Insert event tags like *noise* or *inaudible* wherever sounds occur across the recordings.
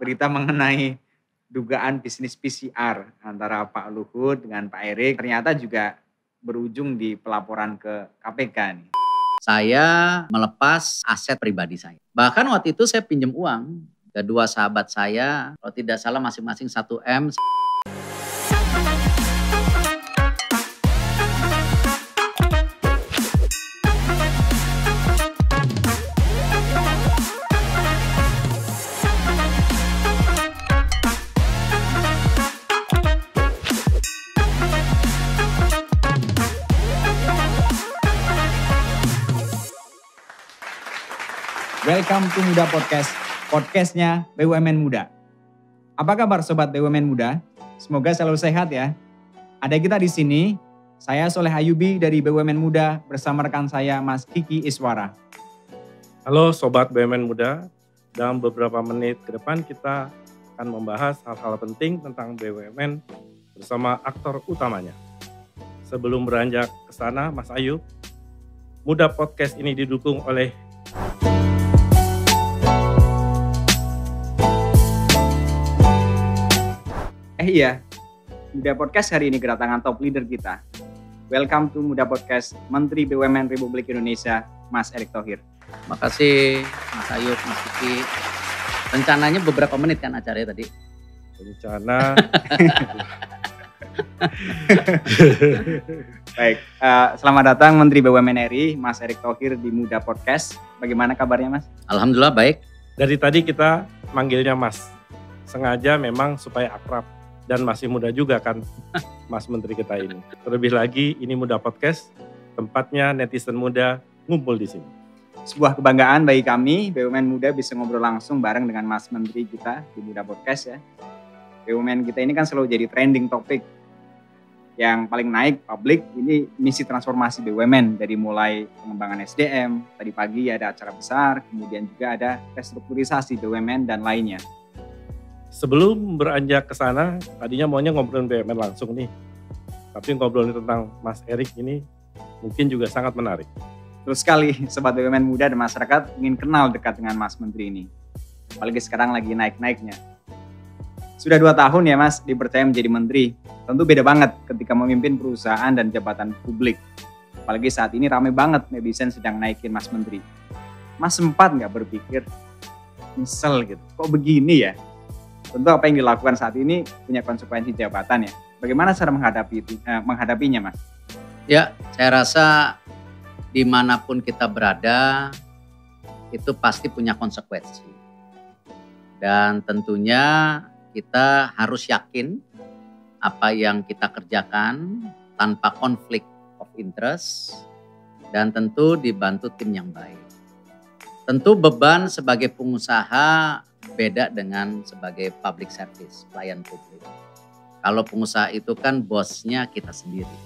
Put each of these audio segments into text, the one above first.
berita mengenai dugaan bisnis PCR antara Pak Luhut dengan Pak Erik ternyata juga berujung di pelaporan ke KPK nih. Saya melepas aset pribadi saya. Bahkan waktu itu saya pinjam uang kedua sahabat saya, kalau tidak salah masing-masing 1 M. Welcome to Muda Podcast, podcastnya BUMN Muda. Apa kabar sobat BUMN Muda? Semoga selalu sehat ya. Ada kita di sini, saya Soleh Ayubi dari BUMN Muda bersama rekan saya Mas Kiki Iswara. Halo sobat BUMN Muda, dalam beberapa menit ke depan kita akan membahas hal-hal penting tentang BUMN bersama aktor utamanya. Sebelum beranjak ke sana, Mas Ayu, Muda Podcast ini didukung oleh Eh iya, Muda Podcast hari ini kedatangan top leader kita. Welcome to Muda Podcast Menteri BUMN Republik Indonesia, Mas Erick Thohir. Makasih Mas Ayub, Mas Kiki. Rencananya beberapa menit kan acaranya tadi? rencana *laughs* Baik, eh, selamat datang Menteri BUMN RI, Mas Erick Thohir di Muda Podcast. Bagaimana kabarnya Mas? Alhamdulillah baik. dari tadi kita manggilnya Mas. Sengaja memang supaya akrab dan masih muda juga kan *laughs* Mas Menteri kita ini. Terlebih lagi ini Muda Podcast, tempatnya netizen muda ngumpul di sini. Sebuah kebanggaan bagi kami, BUMN Muda bisa ngobrol langsung bareng dengan Mas Menteri kita di Muda Podcast ya. BUMN kita ini kan selalu jadi trending topik yang paling naik publik ini misi transformasi BUMN dari mulai pengembangan SDM, tadi pagi ada acara besar, kemudian juga ada restrukturisasi BUMN dan lainnya. Sebelum beranjak ke sana, tadinya maunya ngobrolin BUMN langsung nih. Tapi ngobrolin tentang Mas Erik ini mungkin juga sangat menarik. Terus sekali Sobat BUMN Muda dan masyarakat ingin kenal dekat dengan Mas Menteri ini. Apalagi sekarang lagi naik-naiknya. Sudah dua tahun ya Mas dipercaya menjadi Menteri. Tentu beda banget ketika memimpin perusahaan dan jabatan publik. Apalagi saat ini ramai banget netizen sedang naikin Mas Menteri. Mas sempat nggak berpikir, misal gitu, kok begini ya? Tentu apa yang dilakukan saat ini punya konsekuensi jabatan ya. Bagaimana cara menghadapi itu, eh, menghadapinya Mas? Ya, saya rasa di mana pun kita berada itu pasti punya konsekuensi. Dan tentunya kita harus yakin apa yang kita kerjakan tanpa konflik of interest dan tentu dibantu tim yang baik. Tentu beban sebagai pengusaha beda dengan sebagai public service, pelayan publik. Kalau pengusaha itu kan bosnya kita sendiri.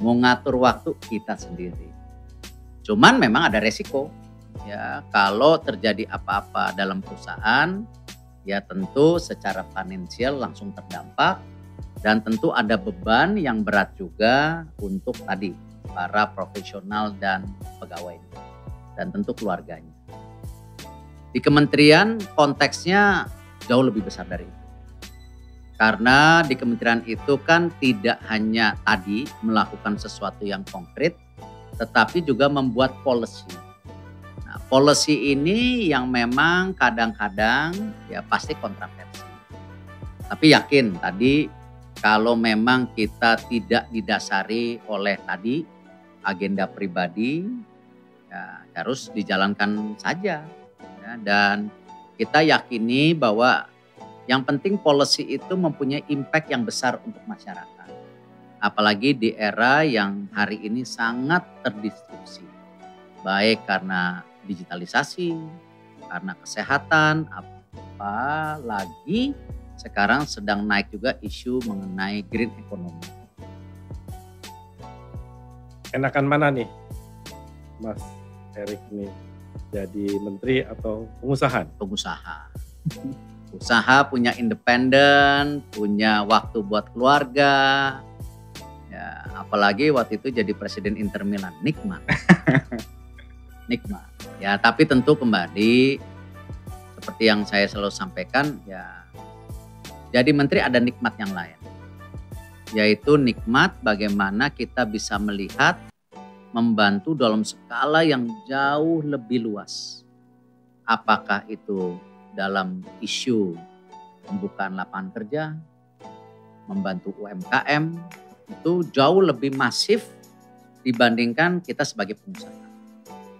Mau ngatur waktu kita sendiri. Cuman memang ada resiko. Ya, kalau terjadi apa-apa dalam perusahaan, ya tentu secara finansial langsung terdampak dan tentu ada beban yang berat juga untuk tadi para profesional dan pegawai dan tentu keluarganya. Di kementerian konteksnya jauh lebih besar dari itu. Karena di kementerian itu kan tidak hanya tadi melakukan sesuatu yang konkret, tetapi juga membuat policy. Nah, policy ini yang memang kadang-kadang ya pasti kontroversi. Tapi yakin tadi kalau memang kita tidak didasari oleh tadi agenda pribadi, ya harus dijalankan saja. Ya, dan kita yakini bahwa yang penting policy itu mempunyai impact yang besar untuk masyarakat. Apalagi di era yang hari ini sangat terdistribusi. Baik karena digitalisasi, karena kesehatan, apalagi sekarang sedang naik juga isu mengenai green economy. Enakan mana nih Mas Erik ini jadi menteri atau pengusaha? Pengusaha. Usaha punya independen, punya waktu buat keluarga. Ya, apalagi waktu itu jadi presiden Inter Milan, nikmat. *laughs* nikmat. Ya, tapi tentu kembali seperti yang saya selalu sampaikan ya jadi menteri ada nikmat yang lain yaitu nikmat bagaimana kita bisa melihat membantu dalam skala yang jauh lebih luas. Apakah itu dalam isu pembukaan lapangan kerja, membantu UMKM, itu jauh lebih masif dibandingkan kita sebagai pengusaha.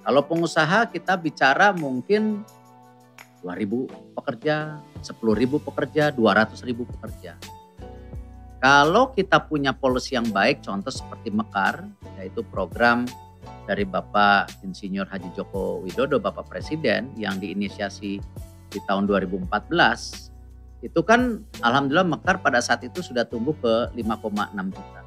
Kalau pengusaha kita bicara mungkin 2.000 pekerja, 10.000 pekerja, 200.000 pekerja. Kalau kita punya polisi yang baik, contoh seperti Mekar, yaitu program dari Bapak Insinyur Haji Joko Widodo, Bapak Presiden yang diinisiasi di tahun 2014, itu kan Alhamdulillah Mekar pada saat itu sudah tumbuh ke 5,6 juta.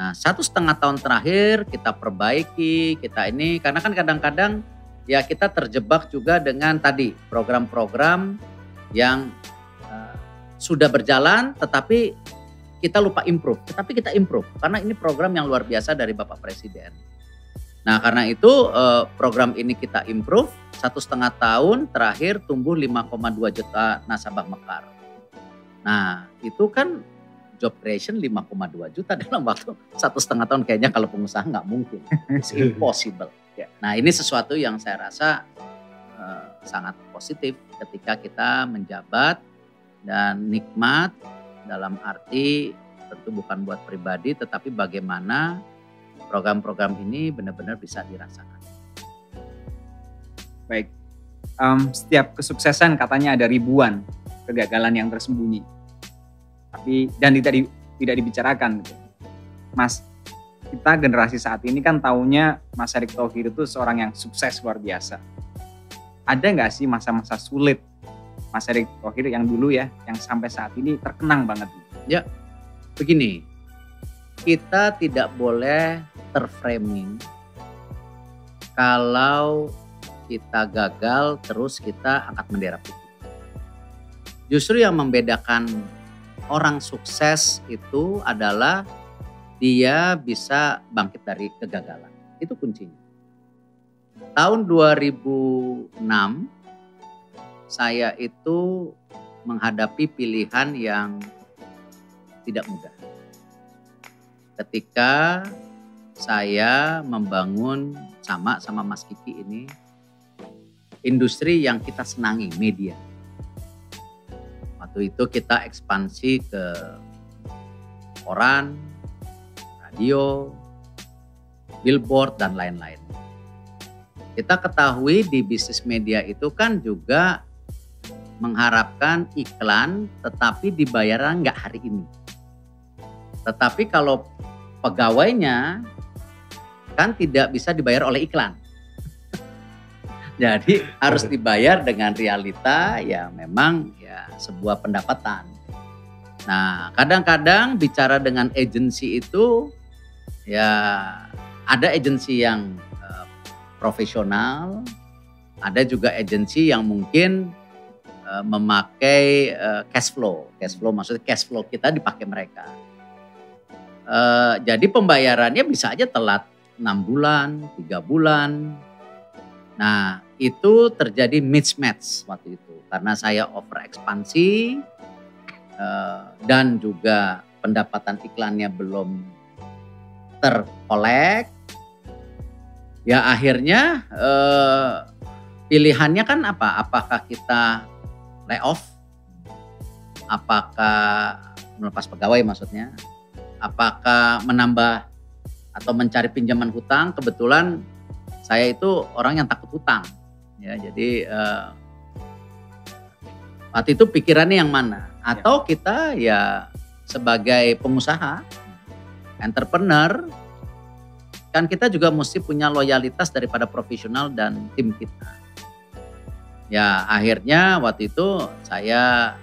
Nah satu setengah tahun terakhir kita perbaiki, kita ini karena kan kadang-kadang ya kita terjebak juga dengan tadi program-program yang sudah berjalan tetapi kita lupa improve. Tetapi kita improve karena ini program yang luar biasa dari Bapak Presiden. Nah karena itu eh, program ini kita improve satu setengah tahun terakhir tumbuh 5,2 juta nasabah Mekar. Nah itu kan job creation 5,2 juta dalam waktu satu setengah tahun kayaknya kalau pengusaha nggak mungkin, it's impossible. Ya. Nah ini sesuatu yang saya rasa uh, sangat positif ketika kita menjabat dan nikmat dalam arti tentu bukan buat pribadi tetapi bagaimana program-program ini benar-benar bisa dirasakan. Baik, um, setiap kesuksesan katanya ada ribuan kegagalan yang tersembunyi, tapi dan tidak di, tidak dibicarakan. Gitu. Mas, kita generasi saat ini kan taunya Mas Erick Thohir itu seorang yang sukses luar biasa. Ada nggak sih masa-masa sulit Mas Erick Thohir yang dulu ya, yang sampai saat ini terkenang banget. Ya, begini, kita tidak boleh terframing kalau kita gagal terus kita angkat bendera putih. Justru yang membedakan orang sukses itu adalah dia bisa bangkit dari kegagalan. Itu kuncinya. Tahun 2006 saya itu menghadapi pilihan yang tidak mudah. Ketika saya membangun sama sama Mas Kiki ini industri yang kita senangi, media. Waktu itu kita ekspansi ke koran, radio, billboard dan lain-lain. Kita ketahui di bisnis media itu kan juga mengharapkan iklan tetapi dibayar nggak hari ini. Tetapi kalau pegawainya kan tidak bisa dibayar oleh iklan. *laughs* Jadi harus dibayar dengan realita ya memang ya sebuah pendapatan. Nah kadang-kadang bicara dengan agensi itu ya ada agensi yang uh, profesional, ada juga agensi yang mungkin Eh, memakai uh, cash flow. Cash flow maksudnya cash flow kita dipakai mereka. Uh, jadi pembayarannya bisa aja telat 6 bulan, 3 bulan. Nah itu terjadi mismatch waktu itu. Karena saya over ekspansi dan juga pendapatan iklannya belum terkolek. Ya akhirnya pilihannya kan apa? Apakah kita layoff, apakah melepas pegawai maksudnya, apakah menambah atau mencari pinjaman hutang. Kebetulan saya itu orang yang takut hutang, ya jadi uh, waktu itu pikirannya yang mana? Atau kita ya sebagai pengusaha, entrepreneur, kan kita juga mesti punya loyalitas daripada profesional dan tim kita. Ya akhirnya waktu itu saya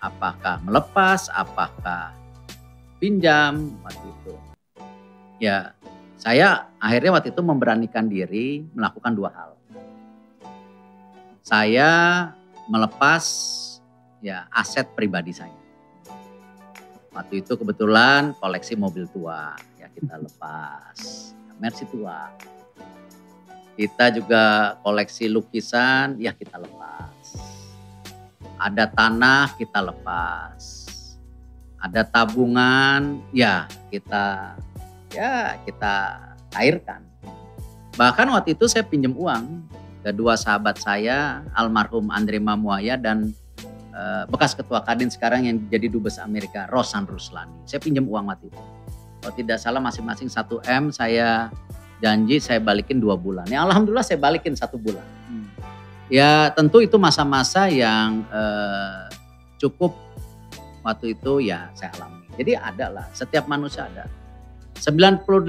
apakah melepas, apakah pinjam waktu itu. Ya saya akhirnya waktu itu memberanikan diri melakukan dua hal. Saya melepas ya aset pribadi saya. Waktu itu kebetulan koleksi mobil tua ya kita lepas. Mercy tua kita juga koleksi lukisan, ya kita lepas. ada tanah kita lepas. Ada tabungan ya kita ya kita cairkan. Bahkan waktu itu saya pinjam uang kedua sahabat saya almarhum Andre Mamuaya dan uh, bekas ketua Kadin sekarang yang jadi dubes Amerika Rosan Ruslani. Saya pinjam uang waktu itu. Kalau tidak salah masing-masing 1 M saya janji saya balikin dua bulan. Ya alhamdulillah saya balikin satu bulan. Hmm. Ya tentu itu masa-masa yang uh, cukup waktu itu ya saya alami. Jadi ada lah, setiap manusia ada. 98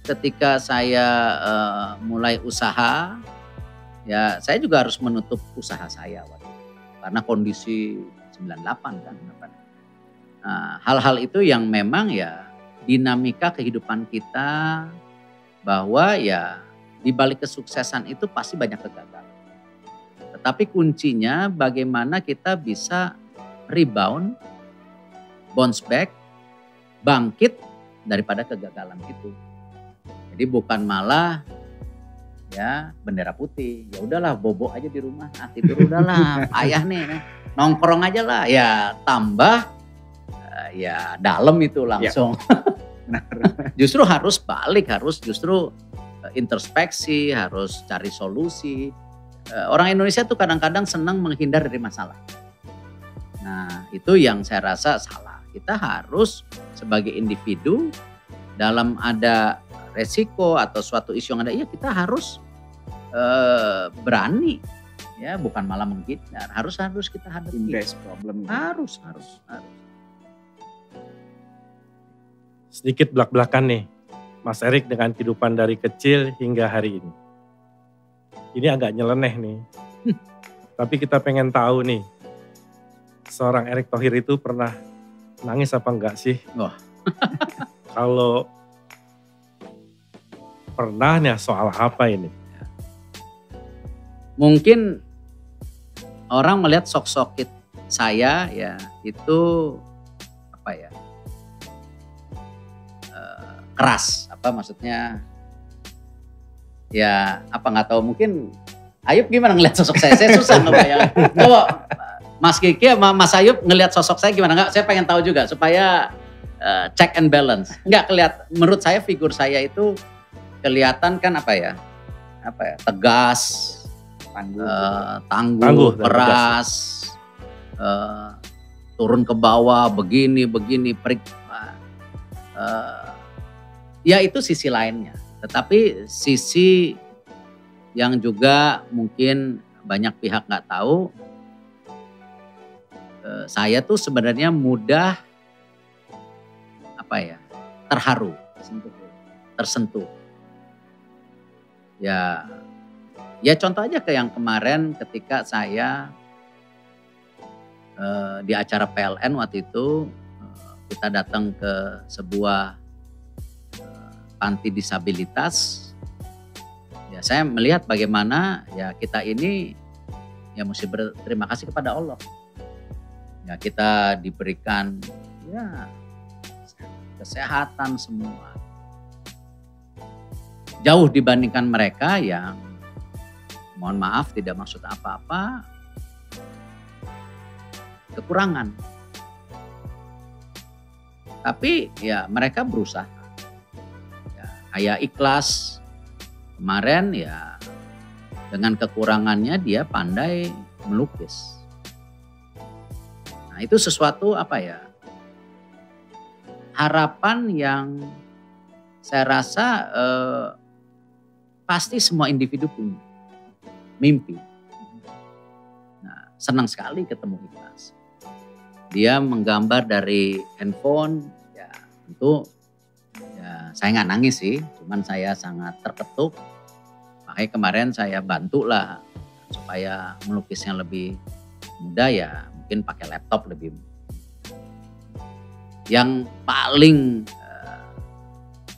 ketika saya uh, mulai usaha, ya saya juga harus menutup usaha saya waktu itu. Karena kondisi 98 kan. Nah, hal-hal itu yang memang ya dinamika kehidupan kita bahwa ya di balik kesuksesan itu pasti banyak kegagalan. Tetapi kuncinya bagaimana kita bisa rebound bounce back, bangkit daripada kegagalan itu. Jadi bukan malah ya bendera putih. Ya udahlah bobo aja di rumah, nah, tidur udahlah, *laughs* ayah nih, nih, nongkrong aja lah. Ya tambah uh, ya dalam itu langsung. Ya. *laughs* *laughs* justru harus balik, harus justru uh, introspeksi, harus cari solusi. Uh, orang Indonesia tuh kadang-kadang senang menghindar dari masalah. Nah, itu yang saya rasa salah. Kita harus sebagai individu dalam ada resiko atau suatu isu yang ada, ya kita harus uh, berani ya bukan malah menghindar. Harus harus kita hadapi. Invest problem harus harus harus sedikit belak belakan nih Mas Erik dengan kehidupan dari kecil hingga hari ini ini agak nyeleneh nih *laughs* tapi kita pengen tahu nih seorang Erik Thohir itu pernah nangis apa enggak sih? Oh. *laughs* Kalau pernah nih soal apa ini? Mungkin orang melihat sok-sok saya ya itu apa ya keras apa maksudnya ya apa nggak tahu mungkin Ayub gimana ngeliat sosok saya saya susah ngebayang *laughs* coba Mas Kiki sama Mas Ayub ngelihat sosok saya gimana? Enggak, saya pengen tahu juga supaya uh, check and balance. Enggak kelihatan, menurut saya figur saya itu kelihatan kan apa ya? Apa ya? Tegas, tangguh, uh, tangguh, tangguh keras, uh, turun ke bawah, begini, begini, perik. Uh, ya itu sisi lainnya. Tetapi sisi yang juga mungkin banyak pihak nggak tahu Eh, saya tuh sebenarnya mudah apa ya terharu, tersentuh. Ya, ya contoh aja ke yang kemarin ketika saya uh, di acara PLN waktu itu uh, kita datang ke sebuah panti disabilitas. Ya, saya melihat bagaimana ya kita ini ya mesti berterima kasih kepada Allah. Ya kita diberikan ya kesehatan semua. Jauh dibandingkan mereka yang mohon maaf tidak maksud apa-apa. Kekurangan. Tapi ya mereka berusaha ya, kayak ikhlas kemarin ya dengan kekurangannya dia pandai melukis Nah itu sesuatu apa ya? Harapan yang saya rasa eh, pasti semua individu punya mimpi. Nah, senang sekali ketemu Ikhlas. Dia menggambar dari handphone, ya tentu saya nggak nangis sih, cuman saya sangat terketuk. Makanya kemarin saya bantu lah supaya melukisnya lebih mudah ya mungkin pakai laptop lebih yang paling uh,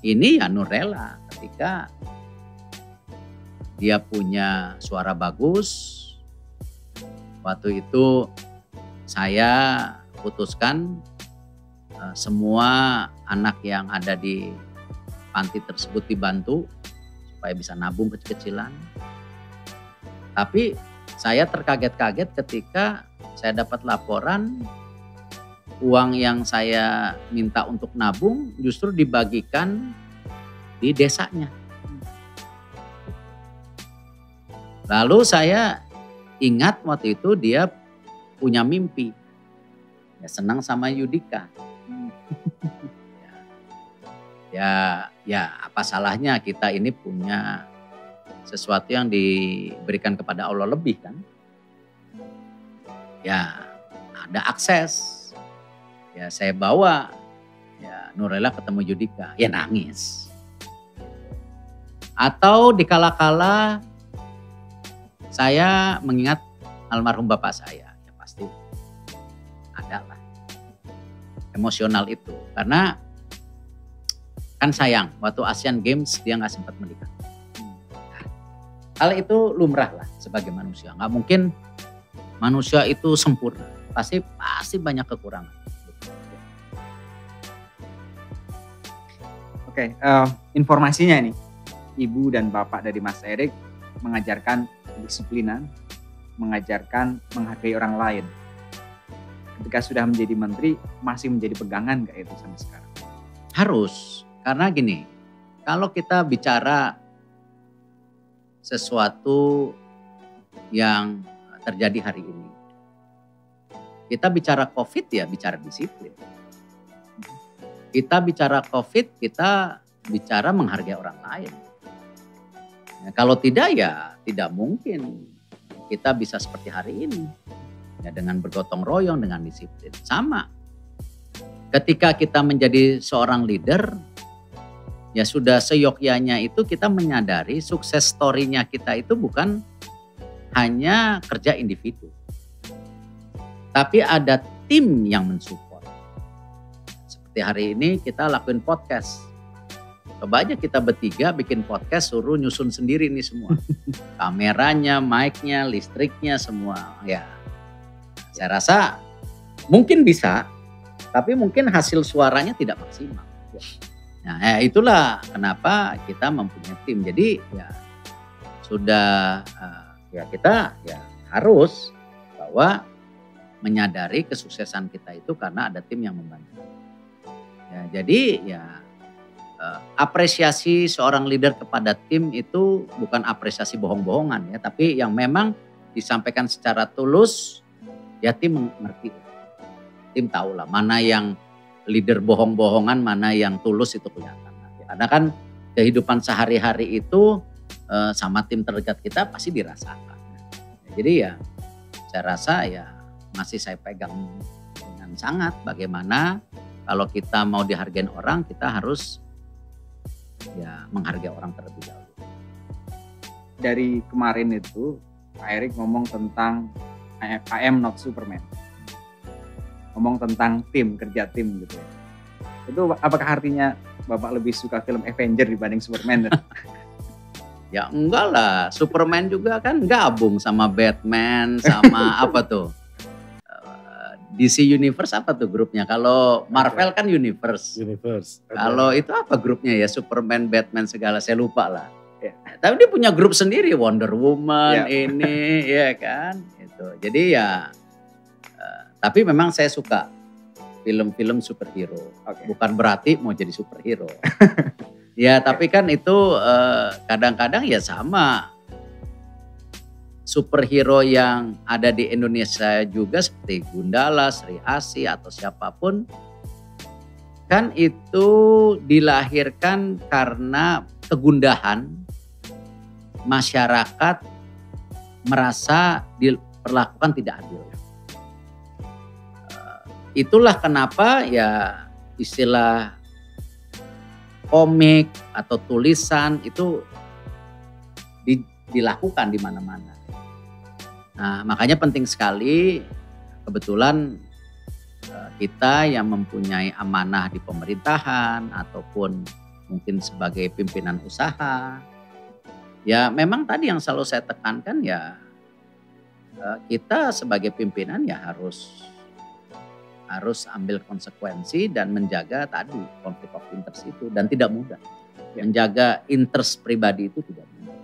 ini ya Nurella ketika dia punya suara bagus waktu itu saya putuskan uh, semua anak yang ada di panti tersebut dibantu supaya bisa nabung kecil-kecilan tapi saya terkaget-kaget ketika saya dapat laporan uang yang saya minta untuk nabung justru dibagikan di desanya. Lalu saya ingat waktu itu dia punya mimpi. Ya senang sama Yudika. ya, ya, ya apa salahnya kita ini punya sesuatu yang diberikan kepada Allah lebih kan? Ya ada akses ya saya bawa ya Nurela ketemu Judika, ya nangis. Atau dikala-kala saya mengingat almarhum bapak saya, ya pasti ada lah emosional itu. Karena kan sayang waktu Asian Games dia nggak sempat melihat. Nah, hal itu lumrah lah sebagai manusia. Nggak mungkin manusia itu sempurna. Pasti pasti banyak kekurangan. Oke, uh, informasinya nih, ibu dan bapak dari Mas Erik mengajarkan kedisiplinan, mengajarkan menghargai orang lain. Ketika sudah menjadi menteri, masih menjadi pegangan gak itu sampai sekarang? Harus, karena gini, kalau kita bicara sesuatu yang terjadi hari ini, kita bicara COVID ya bicara disiplin kita bicara COVID, kita bicara menghargai orang lain. Ya, kalau tidak ya tidak mungkin kita bisa seperti hari ini. Ya, dengan bergotong royong, dengan disiplin. Sama. Ketika kita menjadi seorang leader, ya sudah seyogyanya itu kita menyadari sukses story-nya kita itu bukan hanya kerja individu. Tapi ada tim yang mensupport seperti hari ini kita lakuin podcast. Coba aja kita bertiga bikin podcast suruh nyusun sendiri nih semua. *laughs* Kameranya, mic-nya, listriknya semua. Ya. Saya rasa mungkin bisa, tapi mungkin hasil suaranya tidak maksimal. Nah, ya itulah kenapa kita mempunyai tim. Jadi ya sudah uh, ya kita ya harus bahwa menyadari kesuksesan kita itu karena ada tim yang membantu. Ya, jadi ya uh, apresiasi seorang leader kepada tim itu bukan apresiasi bohong-bohongan ya, tapi yang memang disampaikan secara tulus ya tim mengerti. Tim tahu lah mana yang leader bohong-bohongan, mana yang tulus itu kelihatan. Karena kan kehidupan sehari-hari itu uh, sama tim terdekat kita pasti dirasakan. jadi ya saya rasa ya masih saya pegang dengan sangat bagaimana kalau kita mau dihargain orang, kita harus ya menghargai orang terlebih dahulu. Dari kemarin itu Pak Erik ngomong tentang I am not Superman. Ngomong tentang tim, kerja tim gitu ya. Itu apakah artinya Bapak lebih suka film Avenger dibanding Superman? *laughs* ya enggak lah, Superman juga kan gabung sama Batman, sama *laughs* apa tuh? DC Universe apa tuh grupnya? Kalau Marvel kan Universe. Universe. Kalau itu apa grupnya ya? Superman, Batman segala saya lupa lah. Ya. Tapi dia punya grup sendiri Wonder Woman ya. ini ya kan. Itu. Jadi ya tapi memang saya suka film-film superhero. Okay. Bukan berarti mau jadi superhero. *laughs* ya tapi kan itu eh, kadang-kadang uh, ya sama superhero yang ada di Indonesia juga seperti Gundala, Sri Asi atau siapa pun kan itu dilahirkan karena kegundahan masyarakat merasa diperlakukan tidak adil. Itulah kenapa ya istilah komik atau tulisan itu dilakukan di mana-mana. Nah, makanya penting sekali kebetulan eh, kita yang mempunyai amanah di pemerintahan ataupun mungkin sebagai pimpinan usaha. Ya memang tadi yang selalu saya tekankan ya eh, kita sebagai pimpinan ya harus harus ambil konsekuensi dan menjaga tadi konflik of interest itu dan tidak mudah. Menjaga interest pribadi itu tidak mudah.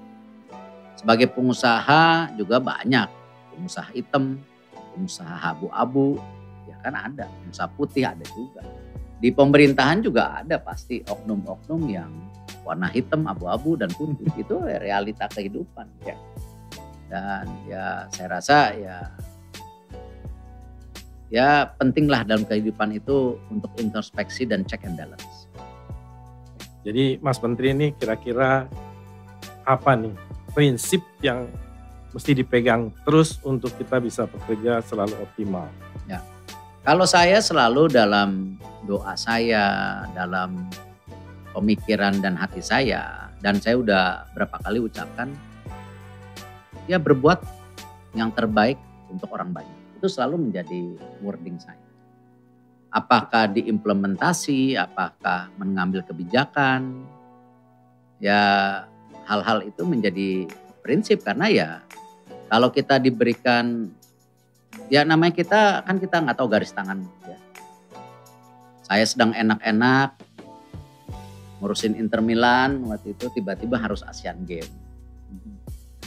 Sebagai pengusaha juga banyak pengusaha hitam, pengusaha abu-abu, ya kan ada, pengusaha putih ada juga. Di pemerintahan juga ada pasti oknum-oknum yang warna hitam, abu-abu dan putih *laughs* itu realita kehidupan ya. Dan ya saya rasa ya ya pentinglah dalam kehidupan itu untuk introspeksi dan check and balance. Jadi Mas Menteri ini kira-kira apa nih prinsip yang mesti dipegang terus untuk kita bisa bekerja selalu optimal. Ya. Kalau saya selalu dalam doa saya, dalam pemikiran dan hati saya, dan saya udah berapa kali ucapkan, ya berbuat yang terbaik untuk orang banyak. Itu selalu menjadi wording saya. Apakah diimplementasi, apakah mengambil kebijakan, ya hal-hal itu menjadi prinsip karena ya kalau kita diberikan ya namanya kita kan kita nggak tahu garis tangan ya. Saya sedang enak-enak ngurusin Inter Milan waktu itu tiba-tiba harus Asian Game.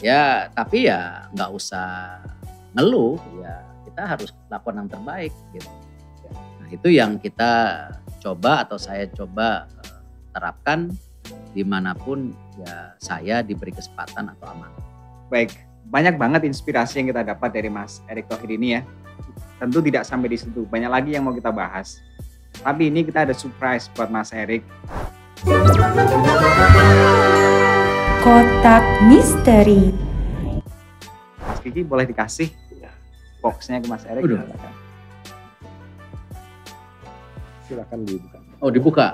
Ya tapi ya nggak usah ngeluh ya kita harus lakukan yang terbaik gitu. Nah itu yang kita coba atau saya coba eh, terapkan di mana pun ya saya diberi kesempatan atau amanah. Baik, banyak banget inspirasi yang kita dapat dari Mas Erick Thohir ini ya. Tentu tidak sampai di situ, banyak lagi yang mau kita bahas. Tapi ini kita ada surprise buat Mas Erick. Kotak Misteri Mas Kiki boleh dikasih boxnya ke Mas Erick? Udah. Silakan. Silakan dibuka. Oh dibuka.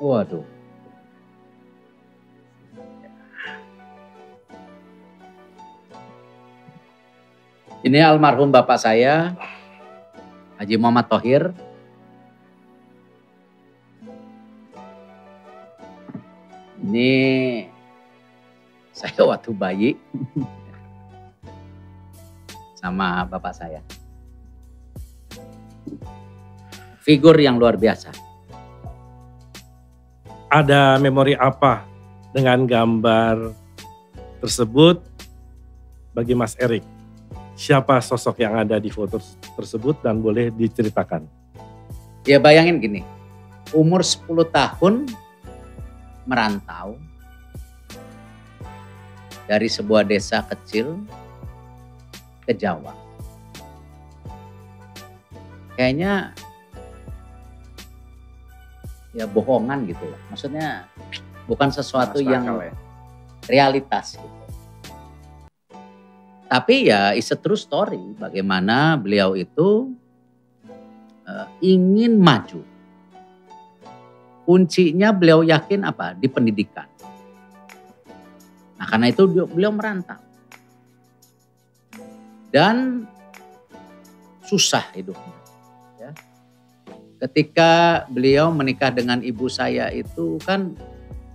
Waduh. Ini almarhum bapak saya, Haji Muhammad Tohir. Ini saya waktu bayi *laughs* sama bapak saya. Figur yang luar biasa. Ada memori apa dengan gambar tersebut bagi Mas Erik? Siapa sosok yang ada di foto tersebut dan boleh diceritakan? Ya bayangin gini, umur 10 tahun merantau dari sebuah desa kecil ke Jawa. Kayaknya ya bohongan gitu lah. Maksudnya bukan sesuatu yang ya. realitas gitu. Tapi ya it's a true story bagaimana beliau itu eh, ingin maju. Kuncinya beliau yakin apa? Di pendidikan. Nah karena itu beliau merantau. Dan susah hidupnya. ya. Ketika beliau menikah dengan ibu saya itu kan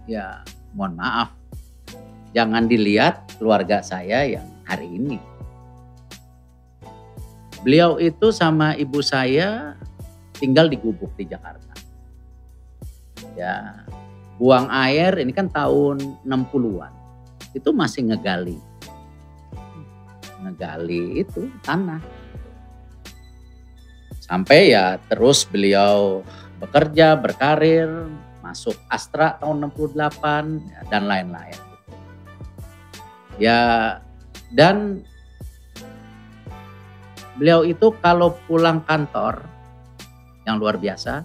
ya mohon maaf. Jangan dilihat keluarga saya yang hari ini. Beliau itu sama ibu saya tinggal di gubuk di Jakarta. Ya, buang air ini kan tahun 60-an. Itu masih ngegali. Ngegali itu tanah. Sampai ya terus beliau bekerja, berkarir, masuk Astra tahun 68 ya, dan lain-lain. Ya dan beliau itu kalau pulang kantor yang luar biasa,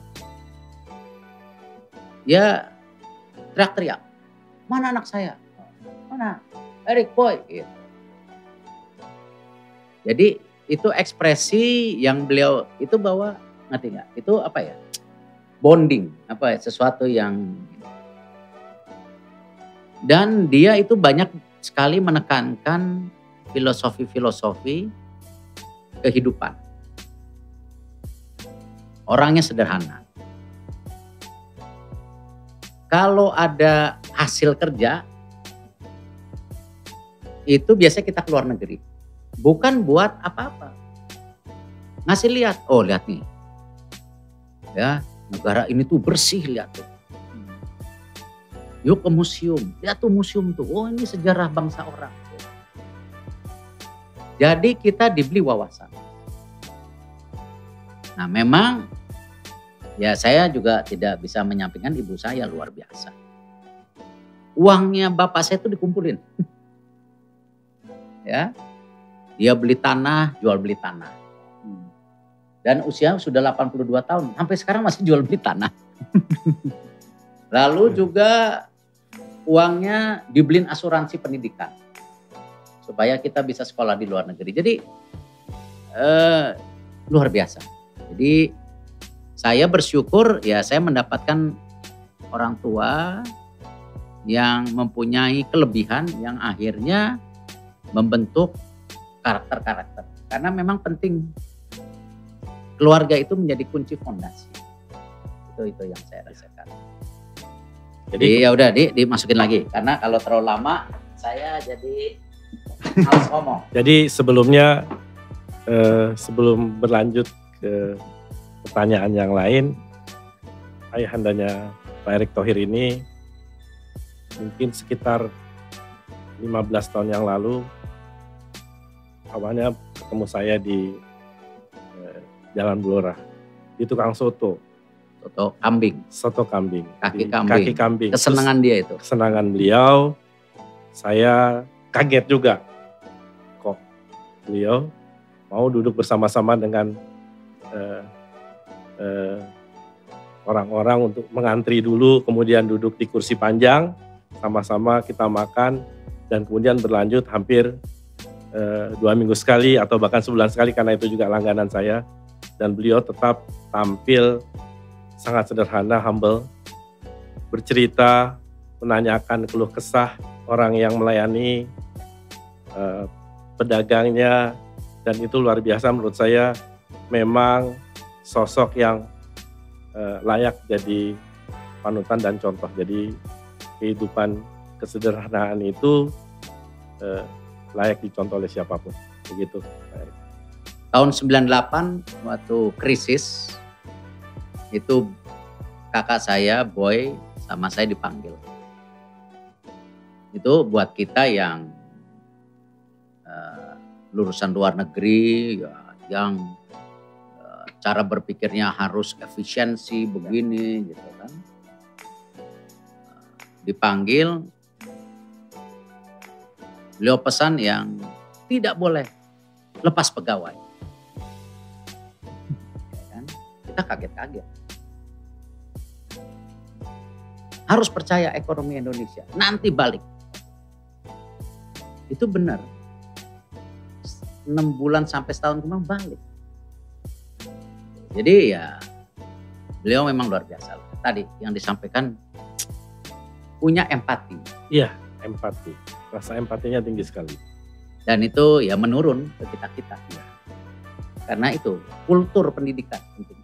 ya teriak-teriak, mana anak saya? Mana? Eric Boy. Gitu. Jadi itu ekspresi yang beliau itu bawa ngerti nggak? Itu apa ya? Bonding, apa ya? Sesuatu yang dan dia itu banyak sekali menekankan filosofi-filosofi kehidupan. Orangnya sederhana. Kalau ada hasil kerja, itu biasanya kita keluar negeri. Bukan buat apa-apa. Ngasih lihat, oh lihat nih. Ya, negara ini tuh bersih lihat tuh. Yuk ke museum, lihat tuh museum tuh. Oh ini sejarah bangsa orang. Jadi kita dibeli wawasan. Nah memang ya saya juga tidak bisa menyampingkan ibu saya luar biasa. Uangnya bapak saya itu dikumpulin. *laughs* ya, dia beli tanah, jual beli tanah. Hmm. Dan usia sudah 82 tahun, sampai sekarang masih jual beli tanah. *laughs* Lalu juga uangnya dibeliin asuransi pendidikan supaya kita bisa sekolah di luar negeri. Jadi eh, luar biasa. Jadi saya bersyukur ya saya mendapatkan orang tua yang mempunyai kelebihan yang akhirnya membentuk karakter-karakter. Karena memang penting keluarga itu menjadi kunci fondasi. Itu itu yang saya rasakan. Jadi ya udah di dimasukin lagi karena kalau terlalu lama saya jadi harus ngomong. Jadi sebelumnya eh, sebelum berlanjut ke pertanyaan yang lain, ayahandanya Pak Erick Thohir ini mungkin sekitar 15 tahun yang lalu awalnya ketemu saya di eh, Jalan Blora di tukang soto. Soto kambing. Soto kambing. Kaki kambing. Kaki kambing. Kesenangan Terus, dia itu. Kesenangan beliau. Saya kaget juga. Kok beliau mau duduk bersama-sama dengan eh, eh, orang-orang untuk mengantri dulu, kemudian duduk di kursi panjang, sama-sama kita makan, dan kemudian berlanjut hampir eh, dua minggu sekali atau bahkan sebulan sekali karena itu juga langganan saya. Dan beliau tetap tampil sangat sederhana, humble, bercerita, menanyakan keluh kesah orang yang melayani eh, pedagangnya, dan itu luar biasa menurut saya memang sosok yang uh, layak jadi panutan dan contoh. Jadi kehidupan kesederhanaan itu uh, layak dicontoh oleh siapa pun. Begitu. Tahun 98 waktu krisis itu kakak saya Boy sama saya dipanggil. Itu buat kita yang uh, lulusan luar negeri ya, yang cara berpikirnya harus efisiensi begini gitu kan. Dipanggil, beliau pesan yang tidak boleh lepas pegawai. Ya kan? Kita kaget-kaget. Harus percaya ekonomi Indonesia, nanti balik. Itu benar. 6 bulan sampai setahun kemarin balik jadi ya beliau memang luar biasa. Tadi yang disampaikan punya empati. Iya, empati. Rasa empatinya tinggi sekali. Dan itu ya menurun ke kita-kita. Ya. Karena itu kultur pendidikan penting.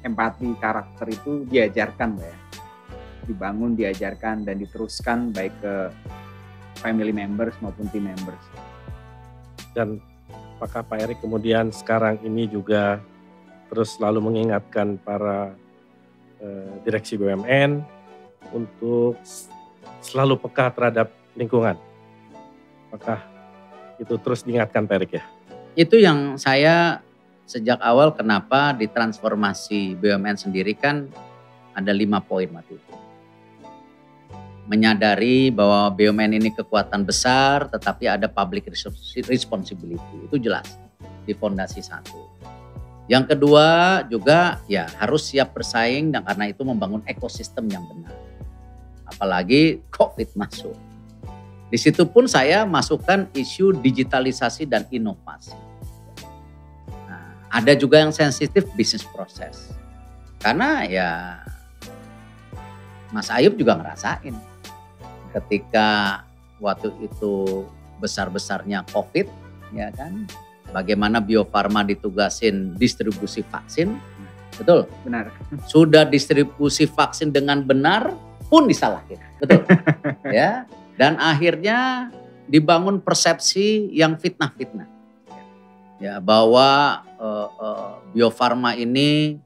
empati karakter itu diajarkan ya. Dibangun, diajarkan dan diteruskan baik ke family members maupun team members. Dan apakah Pak Erik kemudian sekarang ini juga terus selalu mengingatkan para uh, direksi BUMN untuk selalu peka terhadap lingkungan. Apakah itu terus diingatkan Pak Erik ya? Itu yang saya sejak awal kenapa di transformasi BUMN sendiri kan ada lima poin waktu itu. Menyadari bahwa BUMN ini kekuatan besar tetapi ada public responsibility. Itu jelas di fondasi satu yang kedua juga ya harus siap bersaing dan karena itu membangun ekosistem yang benar. Apalagi COVID masuk. Di situ pun saya masukkan isu digitalisasi dan inovasi. Nah, ada juga yang sensitif bisnis proses. Karena ya Mas Ayub juga ngerasain ketika waktu itu besar-besarnya COVID ya kan bagaimana Bio Farma ditugasin distribusi vaksin. Betul? Benar. Sudah distribusi vaksin dengan benar pun disalahin. Betul? *laughs* ya. Dan akhirnya dibangun persepsi yang fitnah-fitnah. Ya, bahwa uh, uh, Bio Farma ini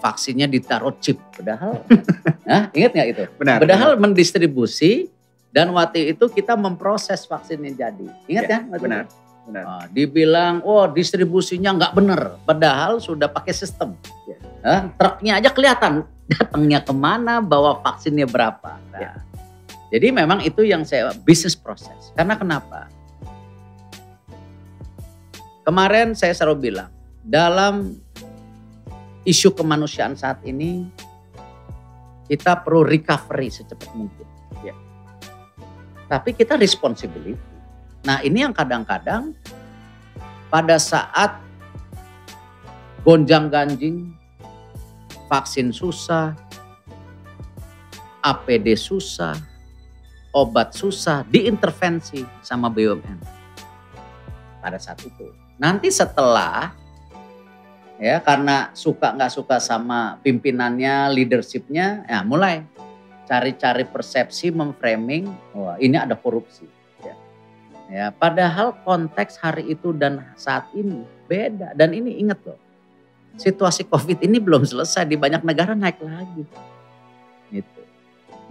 vaksinnya ditaruh chip. Padahal, *laughs* nah, ingat nggak itu? Benar. Padahal benar. mendistribusi dan waktu itu kita memproses vaksinnya jadi. Ingat ya? ya benar. Itu? Benar. Ah, dibilang, oh distribusinya nggak bener, padahal sudah pakai sistem. Ya. Ah, truknya aja kelihatan datangnya ke mana, bawa vaksinnya berapa. Nah, Ya. Jadi memang itu yang saya bisnis proses. Karena kenapa? Kemarin saya selalu bilang, dalam isu kemanusiaan saat ini, kita perlu recovery secepat mungkin. Ya. Tapi kita responsibility. Nah ini yang kadang-kadang pada saat gonjang ganjing, vaksin susah, APD susah, obat susah, diintervensi sama BUMN pada saat itu. Nanti setelah ya karena suka nggak suka sama pimpinannya, leadershipnya, ya mulai cari-cari persepsi, memframing, wah ini ada korupsi. Ya. ya, padahal konteks hari itu dan saat ini beda. Dan ini ingat loh, situasi COVID ini belum selesai di banyak negara naik lagi.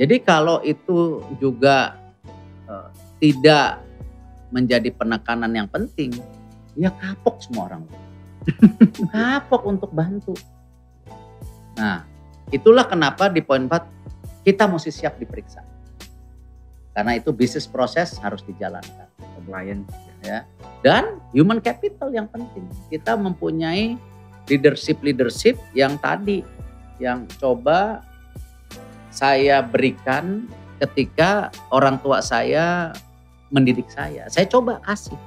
Jadi kalau itu juga eh, tidak menjadi penekanan yang penting, ya kapok semua orang. *laughs* kapok untuk bantu. Nah, itulah kenapa di poin 4 kita mesti siap diperiksa. Karena itu bisnis proses harus dijalankan. Compliance. Ya. Dan human capital yang penting. Kita mempunyai leadership-leadership yang tadi yang coba saya berikan ketika orang tua saya mendidik saya. Saya coba kasih.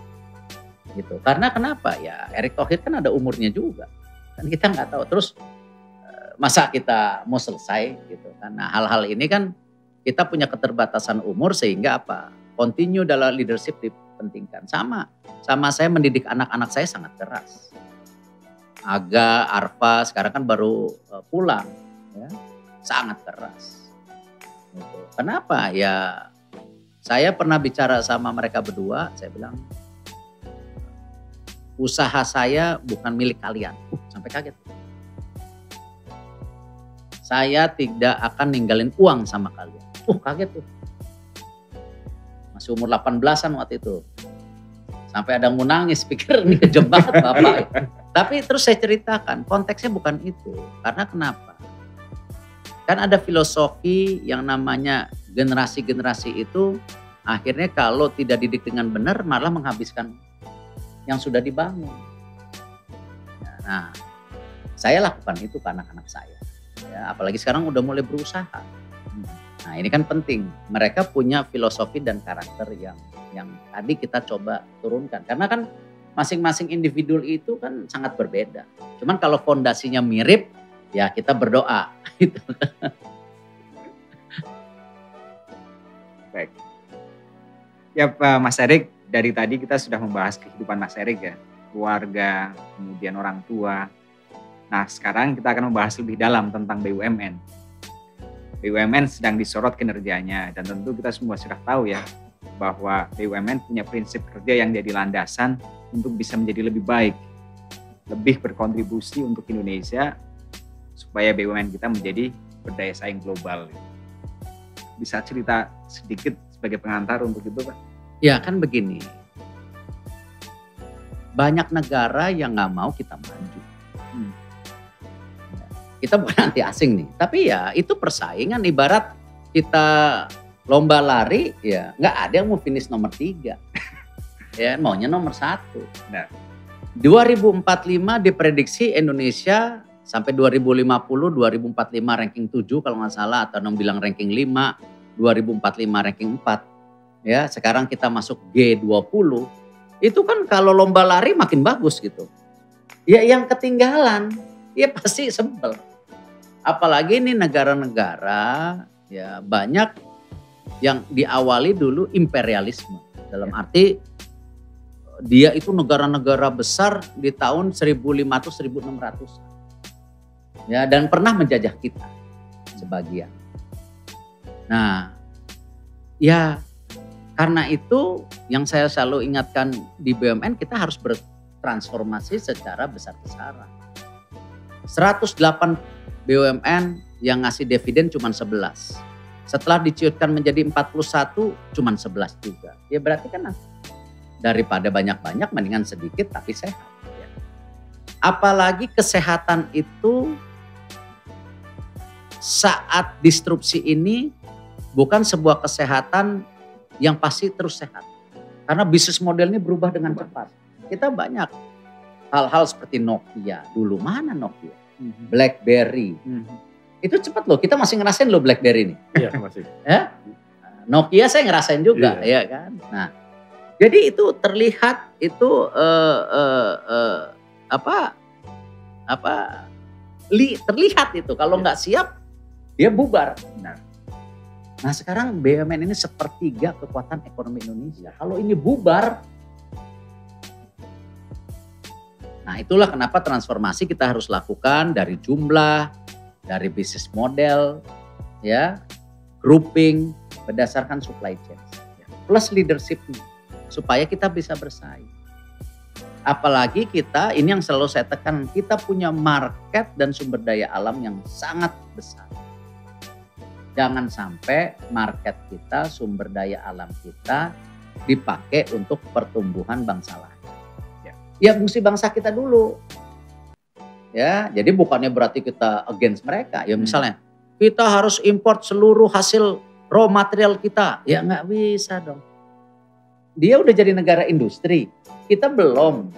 Gitu. Karena kenapa? Ya Erick Thohir kan ada umurnya juga. Kan kita nggak tahu. Terus eh, masa kita mau selesai gitu. Nah hal-hal ini kan kita punya keterbatasan umur sehingga apa? Continue dalam leadership dipentingkan. Sama, sama saya mendidik anak-anak saya sangat keras. Aga, Arfa sekarang kan baru eh, pulang, ya, sangat keras. Gitu. Kenapa? Ya saya pernah bicara sama mereka berdua, saya bilang usaha saya bukan milik kalian. Uh, sampai kaget. Saya tidak akan ninggalin uang sama kalian. Uh, kaget tuh. Masih umur 18-an waktu itu. Sampai ada yang mau *laughs* pikir ini kejebak Bapak. Tapi terus saya ceritakan, konteksnya bukan itu. Karena kenapa? Kan ada filosofi yang namanya generasi-generasi itu akhirnya kalau tidak didik dengan benar malah menghabiskan yang sudah dibangun. Nah, saya lakukan itu ke anak-anak saya. Ya, apalagi sekarang udah mulai berusaha. Nah, ini kan penting. Mereka punya filosofi dan karakter yang yang tadi kita coba turunkan. Karena kan masing-masing individu itu kan sangat berbeda. Cuman kalau fondasinya mirip, ya kita berdoa. Gitu. Baik. Ya Pak Mas Erik, dari tadi kita sudah membahas kehidupan Mas Erik ya. Keluarga, kemudian orang tua. Nah sekarang kita akan membahas lebih dalam tentang BUMN. BUMN sedang disorot kinerjanya dan tentu kita semua sudah tahu ya bahwa BUMN punya prinsip kerja yang jadi landasan untuk bisa menjadi lebih baik, lebih berkontribusi untuk Indonesia supaya BUMN kita menjadi berdaya saing global. Bisa cerita sedikit sebagai pengantar untuk itu Pak? Ya kan begini. Banyak negara yang nggak mau kita maju. Hmm. Kita bukan anti asing nih, tapi ya itu persaingan ibarat kita lomba lari ya nggak ada yang mau finish nomor tiga. *laughs* ya maunya nomor satu. Nah. 2045 diprediksi Indonesia sampai 2050 2045 ranking 7 kalau nggak salah atau bilang ranking 5 2045 ranking 4 ya sekarang kita masuk G20 itu kan kalau lomba lari makin bagus gitu. Ya yang ketinggalan ya pasti sebel. Apalagi ini negara-negara ya banyak yang diawali dulu imperialisme. Dalam arti dia itu negara-negara besar di tahun 1500 1600 ya dan pernah menjajah kita sebagian. Nah, ya karena itu yang saya selalu ingatkan di BUMN kita harus bertransformasi secara besar-besaran. 108 BUMN yang ngasih dividen cuma 11. Setelah diciutkan menjadi 41 cuma 11 juga. Ya berarti kan Daripada banyak-banyak mendingan sedikit tapi sehat. Apalagi kesehatan itu saat disrupsi ini bukan sebuah kesehatan yang pasti terus sehat. Karena bisnis modelnya berubah dengan cepat. Kita banyak hal-hal seperti Nokia. Dulu mana Nokia? Mhm. BlackBerry. Mhm. Itu cepat loh. Kita masih ngerasain loh BlackBerry ini. Iya masih. *laughs* Ya? Nokia saya ngerasain juga, Iya. ya kan. Nah, jadi itu terlihat itu eh, eh, eh, apa apa li, terlihat itu kalau Iya. nggak siap dia bubar. Benar. Nah sekarang BUMN ini sepertiga kekuatan ekonomi Indonesia. Kalau ini bubar, nah itulah kenapa transformasi kita harus lakukan dari jumlah, dari bisnis model, ya, grouping berdasarkan supply chain, plus leadership supaya kita bisa bersaing. Apalagi kita, ini yang selalu saya tekan, kita punya market dan sumber daya alam yang sangat besar jangan sampai market kita, sumber daya alam kita dipakai untuk pertumbuhan bangsa lain. Ya. Ya fungsi bangsa kita dulu. Ya, jadi bukannya berarti kita against mereka. Ya Hmm. misalnya kita harus import seluruh hasil raw material kita. Ya nggak bisa dong. Dia udah jadi negara industri, kita belum.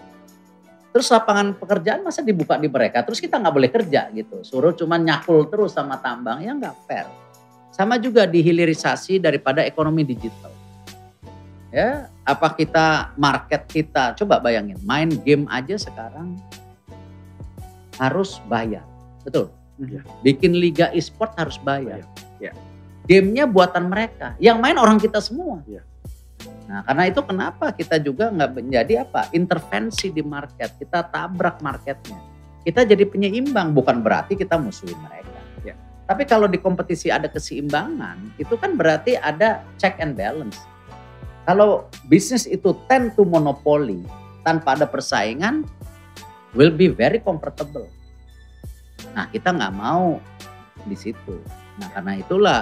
Terus lapangan pekerjaan masa dibuka di mereka, terus kita nggak boleh kerja gitu. Suruh cuman nyakul terus sama tambang, ya nggak fair. Sama juga di hilirisasi daripada ekonomi digital. Ya, apa kita market kita, coba bayangin, main game aja sekarang harus bayar. Betul? Iya. Bikin liga e-sport harus bayar. Iya. Gamenya buatan mereka, yang main orang kita semua. Iya. Nah, karena itu kenapa kita juga nggak menjadi apa? Intervensi di market, kita tabrak marketnya. Kita jadi penyeimbang, bukan berarti kita musuhin mereka. Tapi kalau di kompetisi ada keseimbangan, itu kan berarti ada check and balance. Kalau bisnis itu tend to monopoly tanpa ada persaingan, will be very comfortable. Nah, kita nggak mau di situ. Nah, karena itulah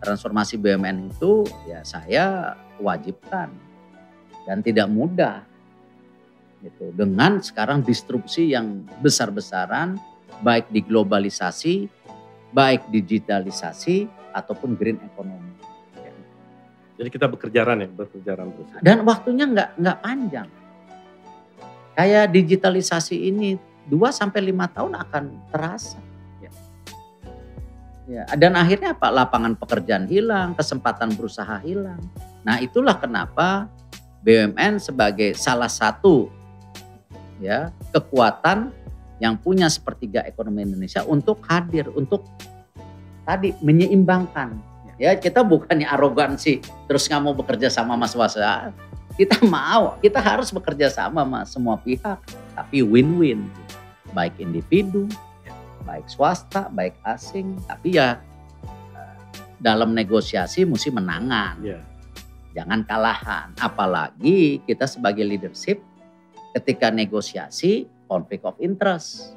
transformasi BUMN itu ya saya wajibkan dan tidak mudah gitu dengan sekarang disrupsi yang besar-besaran baik di globalisasi baik digitalisasi ataupun green economy. Jadi kita bekerjaan ya, bekerjaan terus. dan waktunya nggak nggak panjang. Kayak digitalisasi ini 2 sampai lima tahun akan terasa. Ya. ya dan akhirnya apa? Lapangan pekerjaan hilang kesempatan berusaha hilang. Nah itulah kenapa BUMN sebagai salah satu ya kekuatan yang punya sepertiga ekonomi Indonesia untuk hadir untuk tadi menyeimbangkan ya kita bukannya arogansi terus nggak mau bekerja sama mas Wasa kita mau kita harus bekerja sama sama semua pihak tapi win-win baik individu baik swasta baik asing tapi ya eh, dalam negosiasi mesti menangan Iya. jangan kalahan. Apalagi kita sebagai leadership ketika negosiasi konflik of interest.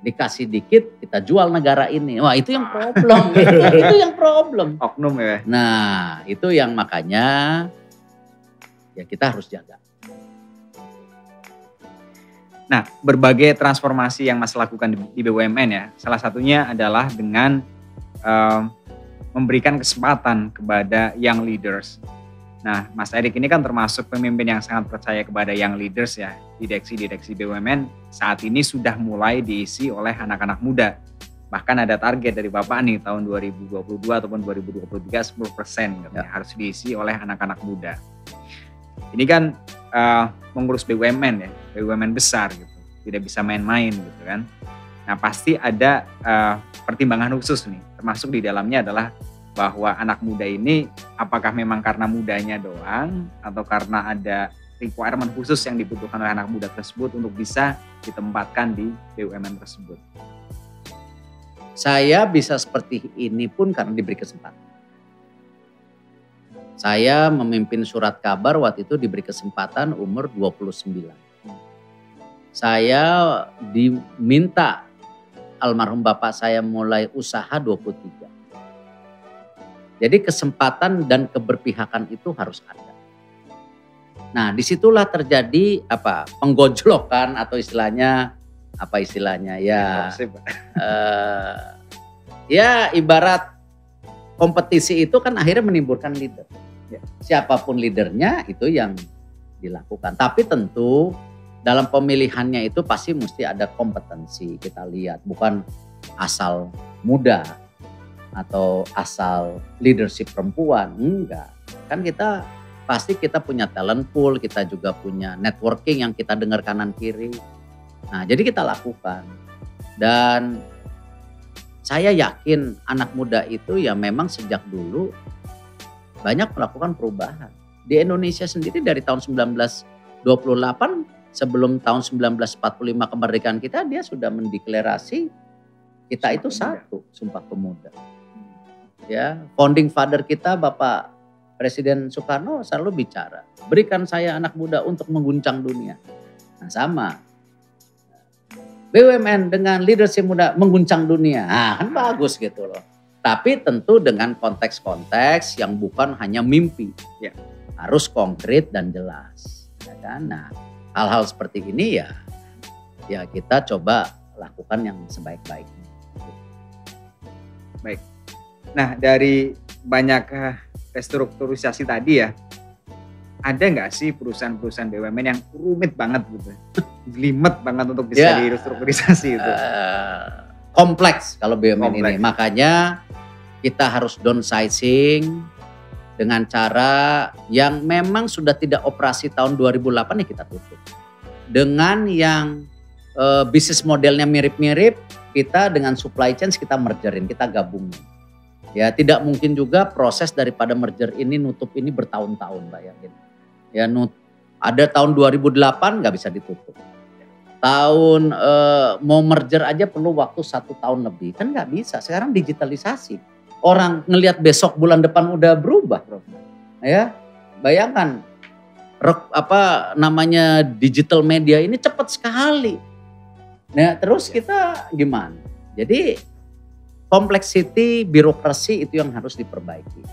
Dikasih dikit kita jual negara ini. Wah itu yang problem. *laughs* itu yang problem. Oknum ya. Nah itu yang makanya ya kita harus jaga. Nah, berbagai transformasi yang Mas lakukan di, BUMN ya, salah satunya adalah dengan em, memberikan kesempatan kepada young leaders. Nah, Mas Erik ini kan termasuk pemimpin yang sangat percaya kepada young leaders ya, direksi-direksi BUMN saat ini sudah mulai diisi oleh anak-anak muda. Bahkan ada target dari Bapak nih tahun 2022 ataupun 2023 10 persen katanya harus diisi oleh anak-anak muda. Ini kan eh, mengurus BUMN ya, BUMN besar gitu, tidak bisa main-main gitu kan. Nah pasti ada eh, pertimbangan khusus nih, termasuk di dalamnya adalah bahwa anak muda ini apakah memang karena mudanya doang atau karena ada requirement khusus yang dibutuhkan oleh anak muda tersebut untuk bisa ditempatkan di BUMN tersebut. Saya bisa seperti ini pun karena diberi kesempatan. Saya memimpin surat kabar waktu itu diberi kesempatan umur 29. Saya diminta almarhum bapak saya mulai usaha 23. Jadi kesempatan dan keberpihakan itu harus ada. Nah, di situlah terjadi apa penggojlokan atau istilahnya apa istilahnya ya uh, ya ibarat kompetisi itu kan akhirnya menimbulkan leader. Ya. Siapa pun leadernya itu yang dilakukan. Tapi tentu dalam pemilihannya itu pasti mesti ada kompetensi kita lihat, bukan asal muda atau asal leadership perempuan, enggak. Kan kita pasti kita punya talent pool, kita juga punya networking yang kita dengar kanan kiri. Nah, jadi kita lakukan. Dan saya yakin anak muda itu ya memang sejak dulu banyak melakukan perubahan. Di Indonesia sendiri dari tahun 1928 sebelum tahun 1945 kemerdekaan kita dia sudah mendeklarasi kita Sumpah itu pemuda. satu, Sumpah Pemuda. Ya, founding father kita Bapak Presiden Soekarno selalu bicara, berikan saya anak muda untuk mengguncang dunia. Nah, sama. BUMN dengan leadership muda mengguncang dunia. Nah, kan bagus gitu loh. Tapi tentu dengan konteks-konteks yang bukan hanya mimpi. Ya. Harus konkret dan jelas. Ya kan? Nah, hal-hal seperti ini ya ya kita coba lakukan yang sebaik-baiknya. Baik. Nah dari banyak eh, restrukturisasi tadi ya, ada nggak sih perusahaan-perusahaan BUMN yang rumit banget gitu, jelimet banget untuk bisa ya, direstrukturisasi itu? Uh, kompleks kalau BUMN kompleks. ini, makanya kita harus downsizing dengan cara yang memang sudah tidak operasi tahun 2008 ya kita tutup. Dengan yang e, bisnis modelnya mirip-mirip, kita dengan supply chain kita mergerin, kita gabungin. Ya, tidak mungkin juga proses daripada merger ini nutup ini bertahun-tahun, bayangin. Ya, nut, ada tahun 2008 nggak bisa ditutup. Tahun e, mau merger aja perlu waktu satu tahun lebih, kan nggak bisa. Sekarang digitalisasi orang ngelihat besok bulan depan udah berubah, Ya, bayangkan rek, apa namanya digital media ini cepat sekali. Nah, terus kita gimana? Jadi kompleksiti birokrasi itu yang harus diperbaiki.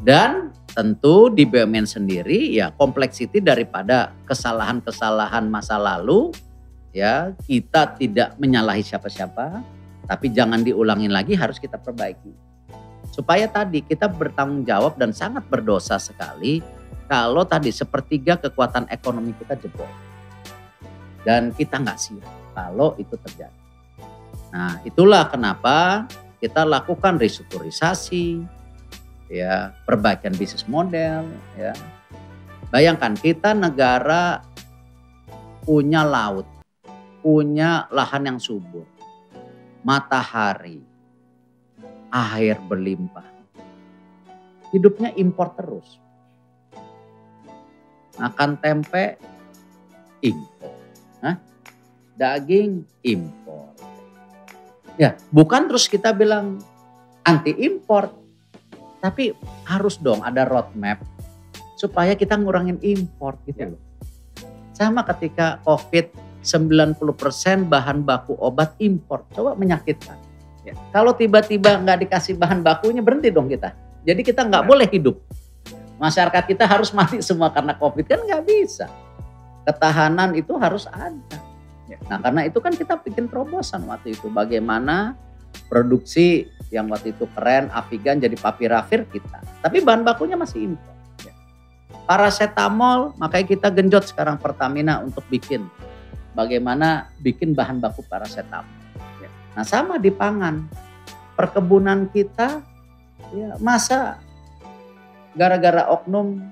Dan tentu di BUMN sendiri ya kompleksiti daripada kesalahan-kesalahan masa lalu ya kita tidak menyalahi siapa-siapa tapi jangan diulangin lagi harus kita perbaiki. Supaya tadi kita bertanggung jawab dan sangat berdosa sekali kalau tadi sepertiga kekuatan ekonomi kita jebol. Dan kita nggak siap kalau itu terjadi. Nah itulah kenapa kita lakukan restrukturisasi, ya perbaikan bisnis model, ya. Bayangkan kita negara punya laut, punya lahan yang subur, matahari, air berlimpah. Hidupnya impor terus. Makan tempe, impor. Hah? Daging, impor. Ya, bukan terus kita bilang anti impor. Tapi harus dong ada roadmap supaya kita ngurangin impor gitu ya. loh. Sama ketika COVID 90% bahan baku obat impor. Coba menyakitkan. Ya. Kalau tiba-tiba nggak dikasih bahan bakunya berhenti dong kita. Jadi kita nggak ya. boleh hidup. Masyarakat kita harus *laughs* mati semua karena COVID kan nggak bisa. Ketahanan itu harus ada. Ya. Nah karena itu kan kita bikin terobosan waktu itu. Bagaimana produksi yang waktu itu keren, Avigan jadi papirafir kita. Tapi bahan bakunya masih impor. Ya. Paracetamol makanya kita genjot sekarang Pertamina untuk bikin bagaimana bikin bahan baku paracetamol. Ya. Nah sama di pangan, perkebunan kita ya masa gara-gara oknum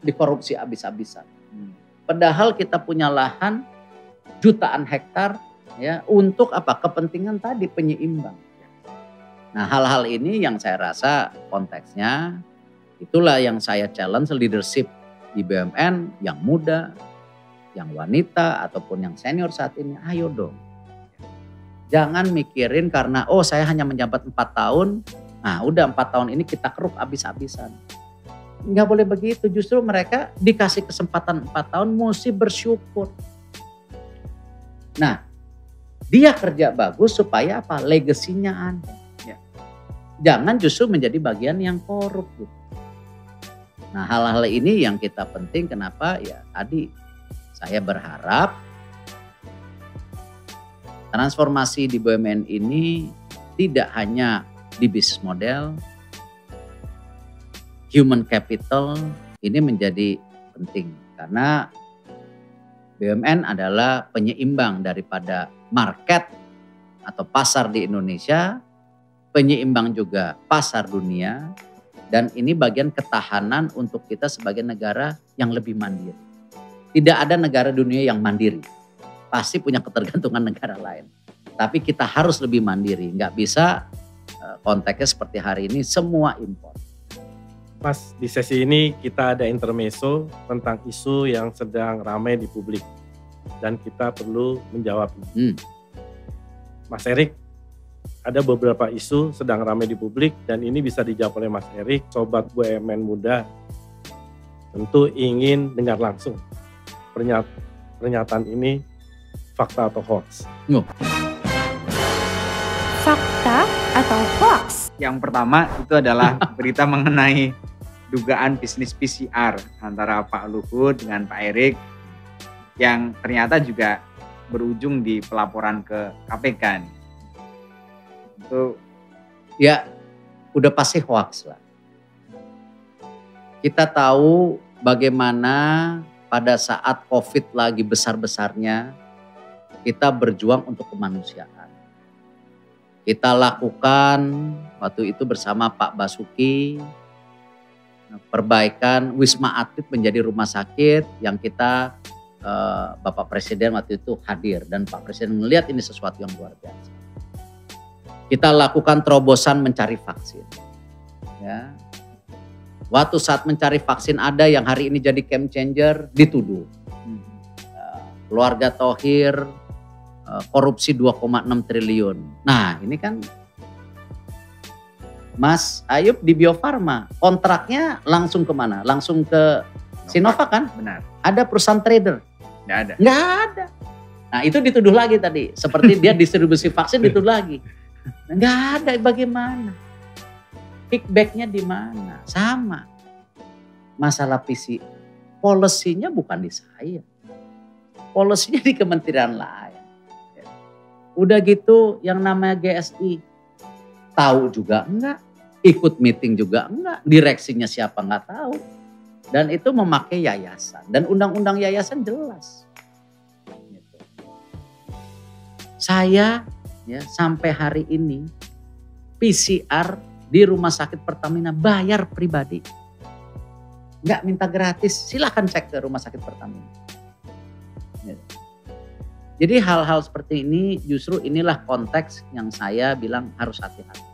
dikorupsi habis-habisan. Hmm. Padahal kita punya lahan jutaan hektar ya untuk apa? Kepentingan tadi penyeimbang. Nah hal-hal ini yang saya rasa konteksnya itulah yang saya challenge leadership di BUMN yang muda, yang wanita ataupun yang senior saat ini, ayo dong. Jangan mikirin karena oh saya hanya menjabat empat tahun, nah udah empat tahun ini kita keruk habis-habisan. Nggak boleh begitu, justru mereka dikasih kesempatan empat tahun mesti bersyukur. Nah, dia kerja bagus supaya apa? Legasinya ada. Ya. Jangan justru menjadi bagian yang korup gitu. Nah hal-hal ini yang kita penting kenapa ya tadi saya berharap transformasi di BUMN ini tidak hanya di bisnis model, human capital ini menjadi penting karena BUMN adalah penyeimbang daripada market atau pasar di Indonesia, penyeimbang juga pasar dunia, dan ini bagian ketahanan untuk kita sebagai negara yang lebih mandiri. Tidak ada negara dunia yang mandiri. Pasti punya ketergantungan *laughs* negara lain. Tapi kita harus lebih mandiri. Nggak bisa eh, konteksnya seperti hari ini semua impor. Mas, di sesi ini kita ada intermezzo tentang isu yang sedang ramai di publik. Dan kita perlu menjawabnya. Hmm. Mas Erik, ada beberapa isu sedang ramai di publik dan ini bisa dijawab oleh Mas Erik, sobat BUMN muda tentu ingin dengar langsung pernyataan ini fakta atau hoax. Fakta atau hoax? Yang pertama itu adalah *laughs* berita mengenai dugaan bisnis PCR antara Pak Luhut dengan Pak Erik yang ternyata juga berujung di pelaporan ke KPK nih. Itu Ya udah pasti hoax lah. Kita tahu bagaimana pada saat COVID lagi besar-besarnya kita berjuang untuk kemanusiaan. Kita lakukan waktu itu bersama Pak Basuki perbaikan Wisma Atlet menjadi rumah sakit yang kita eh, Bapak Presiden waktu itu hadir dan Pak Presiden melihat ini sesuatu yang luar biasa. Kita lakukan terobosan mencari vaksin. Ya. Waktu saat mencari vaksin ada yang hari ini jadi game changer dituduh. Eh, Keluarga Tohir korupsi 2,6 triliun. Nah ini kan Mas Ayub di Bio Farma kontraknya langsung ke mana? Langsung ke Sinovac kan? benar, Ada perusahaan trader? tidak ada. Nggak ada. Nah itu dituduh lagi tadi. Seperti dia *laughs* distribusi vaksin dituduh lagi. Nggak ada bagaimana. Kickbacknya di mana? Sama. Masalah PC. Polisinya bukan di saya. Polisinya di kementerian lain. Udah gitu yang namanya GSI. Tahu juga enggak. Ikut meeting juga enggak. Direksinya siapa enggak tahu. Dan itu memakai yayasan. Dan undang-undang yayasan jelas. Gitu. Saya ya sampai hari ini PCR di rumah sakit Pertamina bayar pribadi. Nggak minta gratis, silahkan cek ke rumah sakit Pertamina. Gitu. Jadi hal-hal seperti ini justru inilah konteks yang saya bilang harus hati-hati.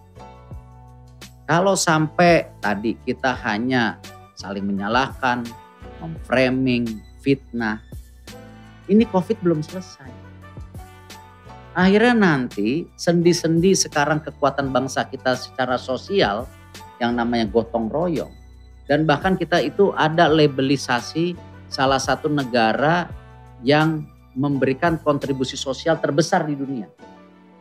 Kalau sampai tadi kita hanya saling menyalahkan, memframing, fitnah, ini COVID belum selesai. Akhirnya nanti sendi-sendi sekarang kekuatan bangsa kita secara sosial yang namanya gotong royong. Dan bahkan kita itu ada labelisasi salah satu negara yang memberikan kontribusi sosial terbesar di dunia.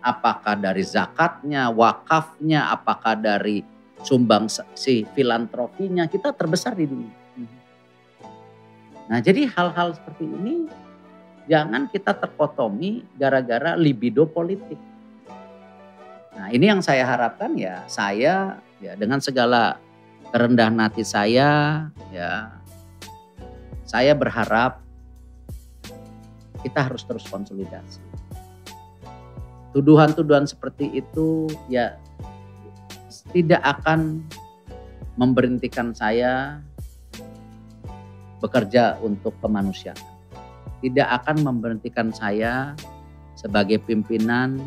Apakah dari zakatnya, wakafnya, apakah dari sumbang si filantropinya, kita terbesar di dunia. Nah jadi hal-hal seperti ini jangan kita terkotomi gara-gara libido politik. Nah ini yang saya harapkan ya saya ya dengan segala kerendahan hati saya ya saya berharap kita harus terus konsolidasi. Tuduhan-tuduhan seperti itu ya tidak akan memberhentikan saya bekerja untuk kemanusiaan. Tidak akan memberhentikan saya sebagai pimpinan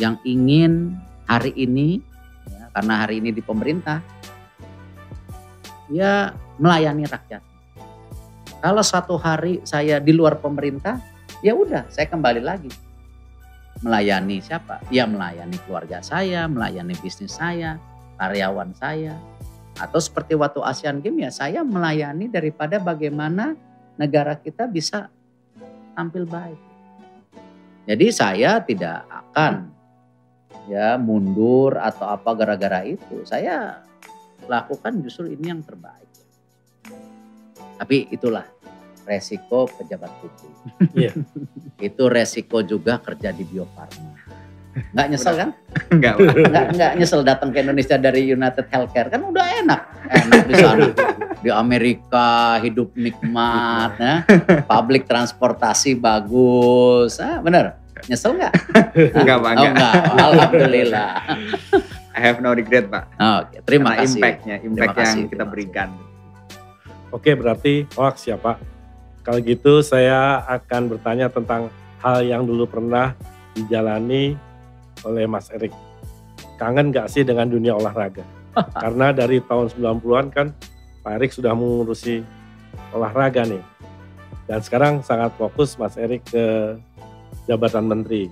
yang ingin hari ini, ya, karena hari ini di pemerintah, ya melayani rakyat. Kalau suatu hari saya di luar pemerintah, ya udah saya kembali lagi. Melayani siapa? Ya melayani keluarga saya, melayani bisnis saya, karyawan saya. Atau seperti waktu ASEAN Games ya saya melayani daripada bagaimana negara kita bisa tampil baik. Jadi saya tidak akan ya mundur atau apa gara-gara itu. Saya lakukan justru ini yang terbaik. Tapi itulah resiko pejabat publik. *laughs* Iya. Itu resiko juga kerja di Bio Farma. Nggak nyesel kan? *laughs* Enggak. Nggak, nggak nyesel datang ke Indonesia dari United Healthcare. Kan udah enak. Enak di sana. *laughs* Di Amerika hidup nikmat. Ya. Public transportasi bagus. Ah, bener? Nyesel nggak? Enggak, Pak. Oh, Enggak. enggak. Alhamdulillah. I have no regret, Pak. Oke, terima Karena kasih. impact-nya, impact Terima kasih, yang kita berikan. Oke, berarti hoax ya Pak. Kalau gitu saya akan bertanya tentang hal yang dulu pernah dijalani oleh Mas Erik. Kangen gak sih dengan dunia olahraga? *laughs* Karena dari tahun 90-an kan Pak Erik sudah mengurusi olahraga nih. Dan sekarang sangat fokus Mas Erik ke jabatan menteri.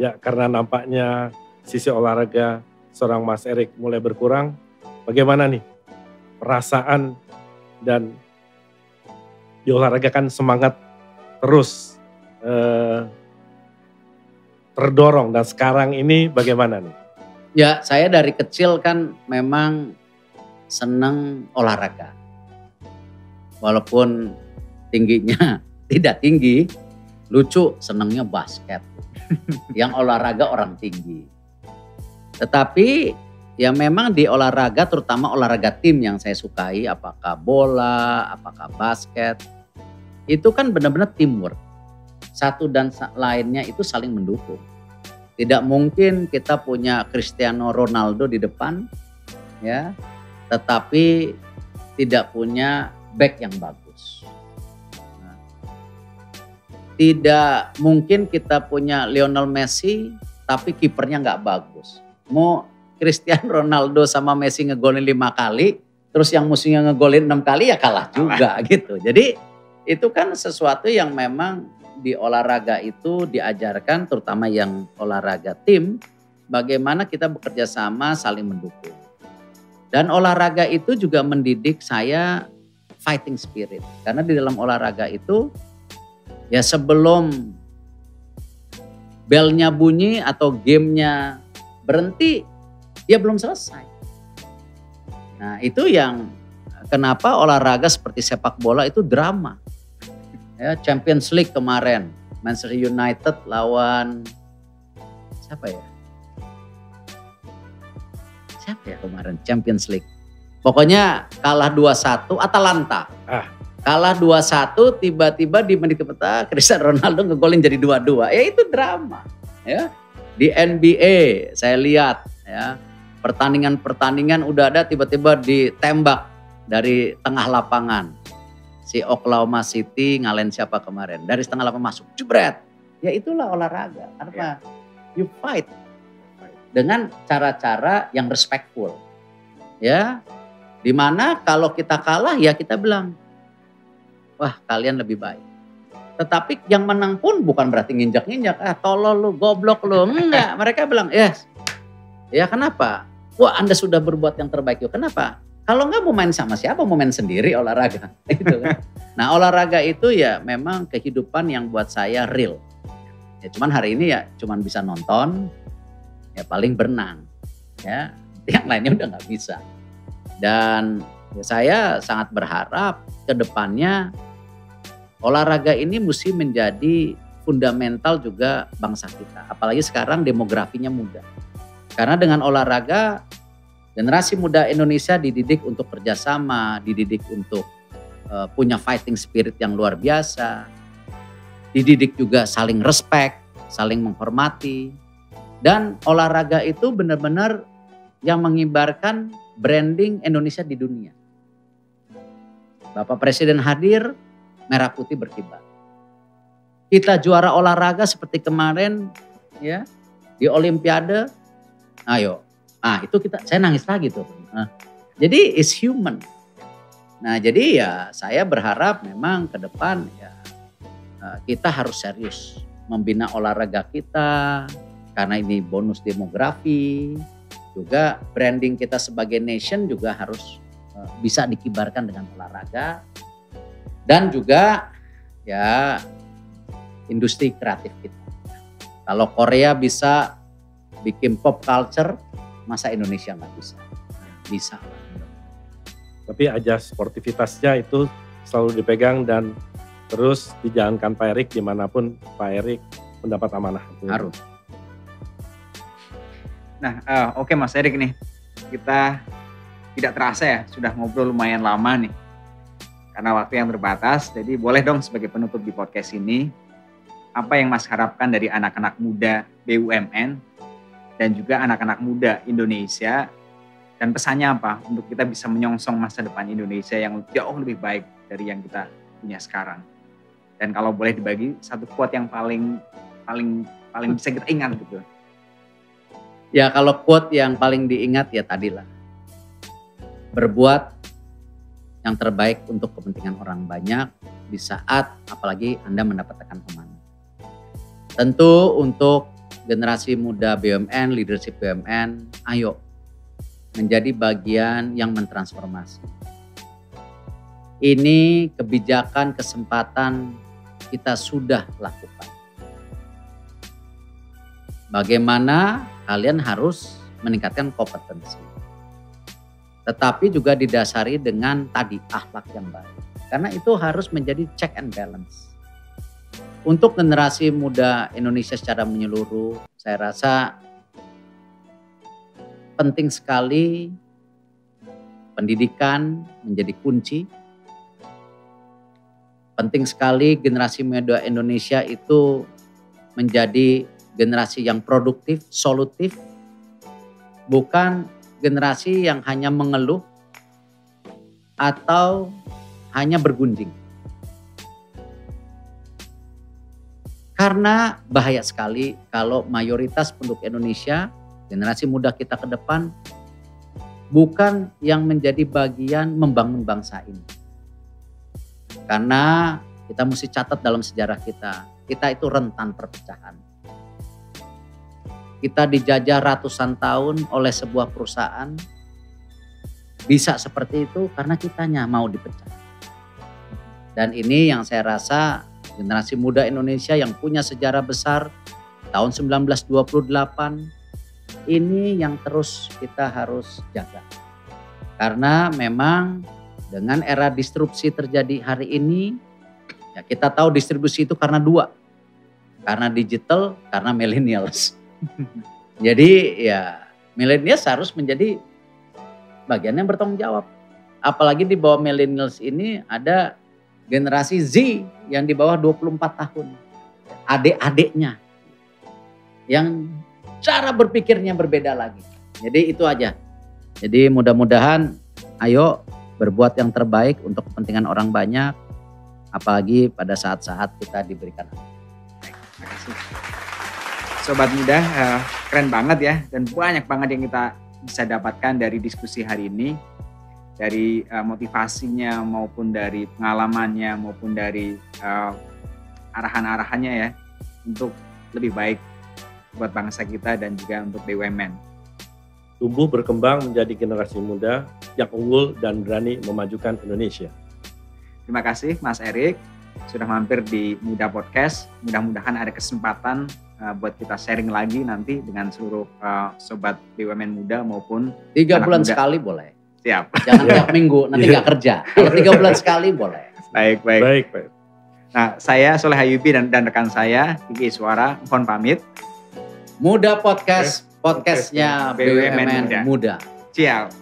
Ya karena nampaknya sisi olahraga seorang Mas Erik mulai berkurang. Bagaimana nih perasaan dan di olahraga kan semangat terus eh, terdorong dan sekarang ini bagaimana nih? Ya, saya dari kecil kan memang senang olahraga. Walaupun tingginya *laughs* tidak tinggi, lucu senangnya basket. *laughs* Yang olahraga orang tinggi. Tetapi ya memang di olahraga terutama olahraga tim yang saya sukai apakah bola, apakah basket. Itu kan benar-benar teamwork. Satu dan lainnya itu saling mendukung. Tidak mungkin kita punya Cristiano Ronaldo di depan ya, tetapi tidak punya back yang bagus. Nah, tidak mungkin kita punya Lionel Messi tapi kipernya nggak bagus. Mau Cristiano Ronaldo sama Messi ngegolin lima kali, terus yang musuhnya ngegolin enam kali ya kalah juga gitu. Jadi itu kan sesuatu yang memang di olahraga itu diajarkan, terutama yang olahraga tim, bagaimana kita bekerja sama saling mendukung. Dan olahraga itu juga mendidik saya fighting spirit. Karena di dalam olahraga itu ya sebelum belnya bunyi atau gamenya berhenti, dia belum selesai. Nah itu yang kenapa olahraga seperti sepak bola itu drama. Ya, Champions League kemarin, Manchester United lawan siapa ya? Siapa ya kemarin Champions League? Pokoknya kalah 2-1 Atalanta. Ah. Kalah 2-1 tiba-tiba di menit keempat Cristiano Ronaldo ngegolin jadi 2-2. Ya itu drama. Ya. Di NBA saya lihat ya pertandingan-pertandingan udah ada tiba-tiba ditembak dari tengah lapangan. Si Oklahoma City ngalahin siapa kemarin? Dari setengah lapangan masuk, jebret. Ya itulah olahraga. Karena you fight dengan cara-cara yang respectful. Ya. Di mana kalau kita kalah ya kita bilang, wah kalian lebih baik. Tetapi yang menang pun bukan berarti nginjak-nginjak, ah tolol lu, goblok lu. Enggak, *laughs* mereka bilang, yes. Ya kenapa? Wah Anda sudah berbuat yang terbaik. Yuk. Kenapa? Kalau nggak mau main sama siapa, mau main sendiri olahraga. *laughs* Gitu kan. Nah olahraga itu ya memang kehidupan yang buat saya real. Ya cuman hari ini ya cuman bisa nonton, ya paling berenang. Ya *laughs* yang lainnya udah nggak bisa. Dan ya saya sangat berharap ke depannya olahraga ini mesti menjadi fundamental juga bangsa kita. Apalagi sekarang demografinya muda. Karena dengan olahraga generasi muda Indonesia dididik untuk kerjasama, dididik untuk uh, punya fighting spirit yang luar biasa, dididik juga saling respect, saling menghormati, dan olahraga itu benar-benar yang mengibarkan branding Indonesia di dunia. Bapak Presiden hadir, merah putih berkibar. Kita juara olahraga seperti kemarin ya di Olimpiade, ayo Ah, itu kita saya nangis lagi tuh. Nah, jadi is human. Nah, jadi ya saya berharap memang ke depan ya eh, kita harus serius membina olahraga kita karena ini bonus demografi. Juga branding kita sebagai nation juga harus eh, bisa dikibarkan dengan olahraga dan juga ya industri kreatif kita. Kalau Korea bisa bikin pop culture, masa Indonesia nggak bisa? Bisa. Tapi aja sportivitasnya itu selalu dipegang dan terus dijalankan Pak Erik di mana pun Pak Erik mendapat amanah. Harus. Nah, eh, oke Mas Erik nih, kita tidak terasa ya sudah ngobrol lumayan lama nih. Karena waktu yang terbatas, jadi boleh dong sebagai penutup di podcast ini, apa yang Mas harapkan dari anak-anak muda BUMN dan juga anak-anak muda Indonesia dan pesannya apa untuk kita bisa menyongsong masa depan Indonesia yang jauh lebih baik dari yang kita punya sekarang. Dan kalau boleh dibagi satu quote yang paling paling paling bisa kita ingat gitu. Ya kalau quote yang paling diingat ya tadilah. Berbuat yang terbaik untuk kepentingan orang banyak di saat apalagi Anda mendapatkan amanah. Tentu untuk generasi muda BUMN, leadership BUMN, ayo menjadi bagian yang mentransformasi. Ini kebijakan kesempatan kita sudah lakukan. Bagaimana kalian harus meningkatkan kompetensi. Tetapi juga didasari dengan tadi akhlak yang baik. Karena itu harus menjadi check and balance. Untuk generasi muda Indonesia secara menyeluruh, saya rasa penting sekali pendidikan menjadi kunci. Penting sekali generasi muda Indonesia itu menjadi generasi yang produktif, solutif, bukan generasi yang hanya mengeluh atau hanya bergunjing. Karena bahaya sekali kalau mayoritas penduduk Indonesia, generasi muda kita ke depan, bukan yang menjadi bagian membangun bangsa ini. Karena kita mesti catat dalam sejarah kita, kita itu rentan perpecahan kita dijajah ratusan tahun oleh sebuah perusahaan bisa seperti itu karena kitanya mau dipecah. Dan ini yang saya rasa generasi muda Indonesia yang punya sejarah besar tahun 1928 ini yang terus kita harus jaga. Karena memang dengan era disrupsi terjadi hari ini ya kita tahu distribusi itu karena dua. Karena digital, karena millennials. *laughs* Jadi ya milenials harus menjadi bagian yang bertanggung jawab. Apalagi di bawah millennials ini ada generasi Z yang di bawah 24 tahun. Adik-adiknya. Yang cara berpikirnya berbeda lagi. Jadi itu aja. Jadi mudah-mudahan ayo berbuat yang terbaik untuk kepentingan orang banyak. Apalagi pada saat-saat kita diberikan. Terima kasih. Sobat muda, uh, keren banget ya dan banyak banget yang kita bisa dapatkan dari diskusi hari ini. Dari uh, motivasinya maupun dari pengalamannya maupun dari uh, arahan-arahannya ya untuk lebih baik buat bangsa kita dan juga untuk BUMN. Tumbuh berkembang menjadi generasi muda yang unggul dan berani memajukan Indonesia. Terima kasih Mas Erik sudah mampir di Muda Podcast. Mudah-mudahan ada kesempatan uh, buat kita sharing lagi nanti dengan seluruh uh, sobat BUMN muda maupun tiga bulan muda. sekali boleh. Siap. Jangan *laughs* tiap minggu nanti nggak kerja. Kalau tiga bulan sekali boleh. Baik baik. Baik baik. Nah saya Soleh Hayubi dan, dan rekan saya Kiki Suara mohon pamit. Muda Podcast, podcastnya BUMN, BUMN Muda. Ciao.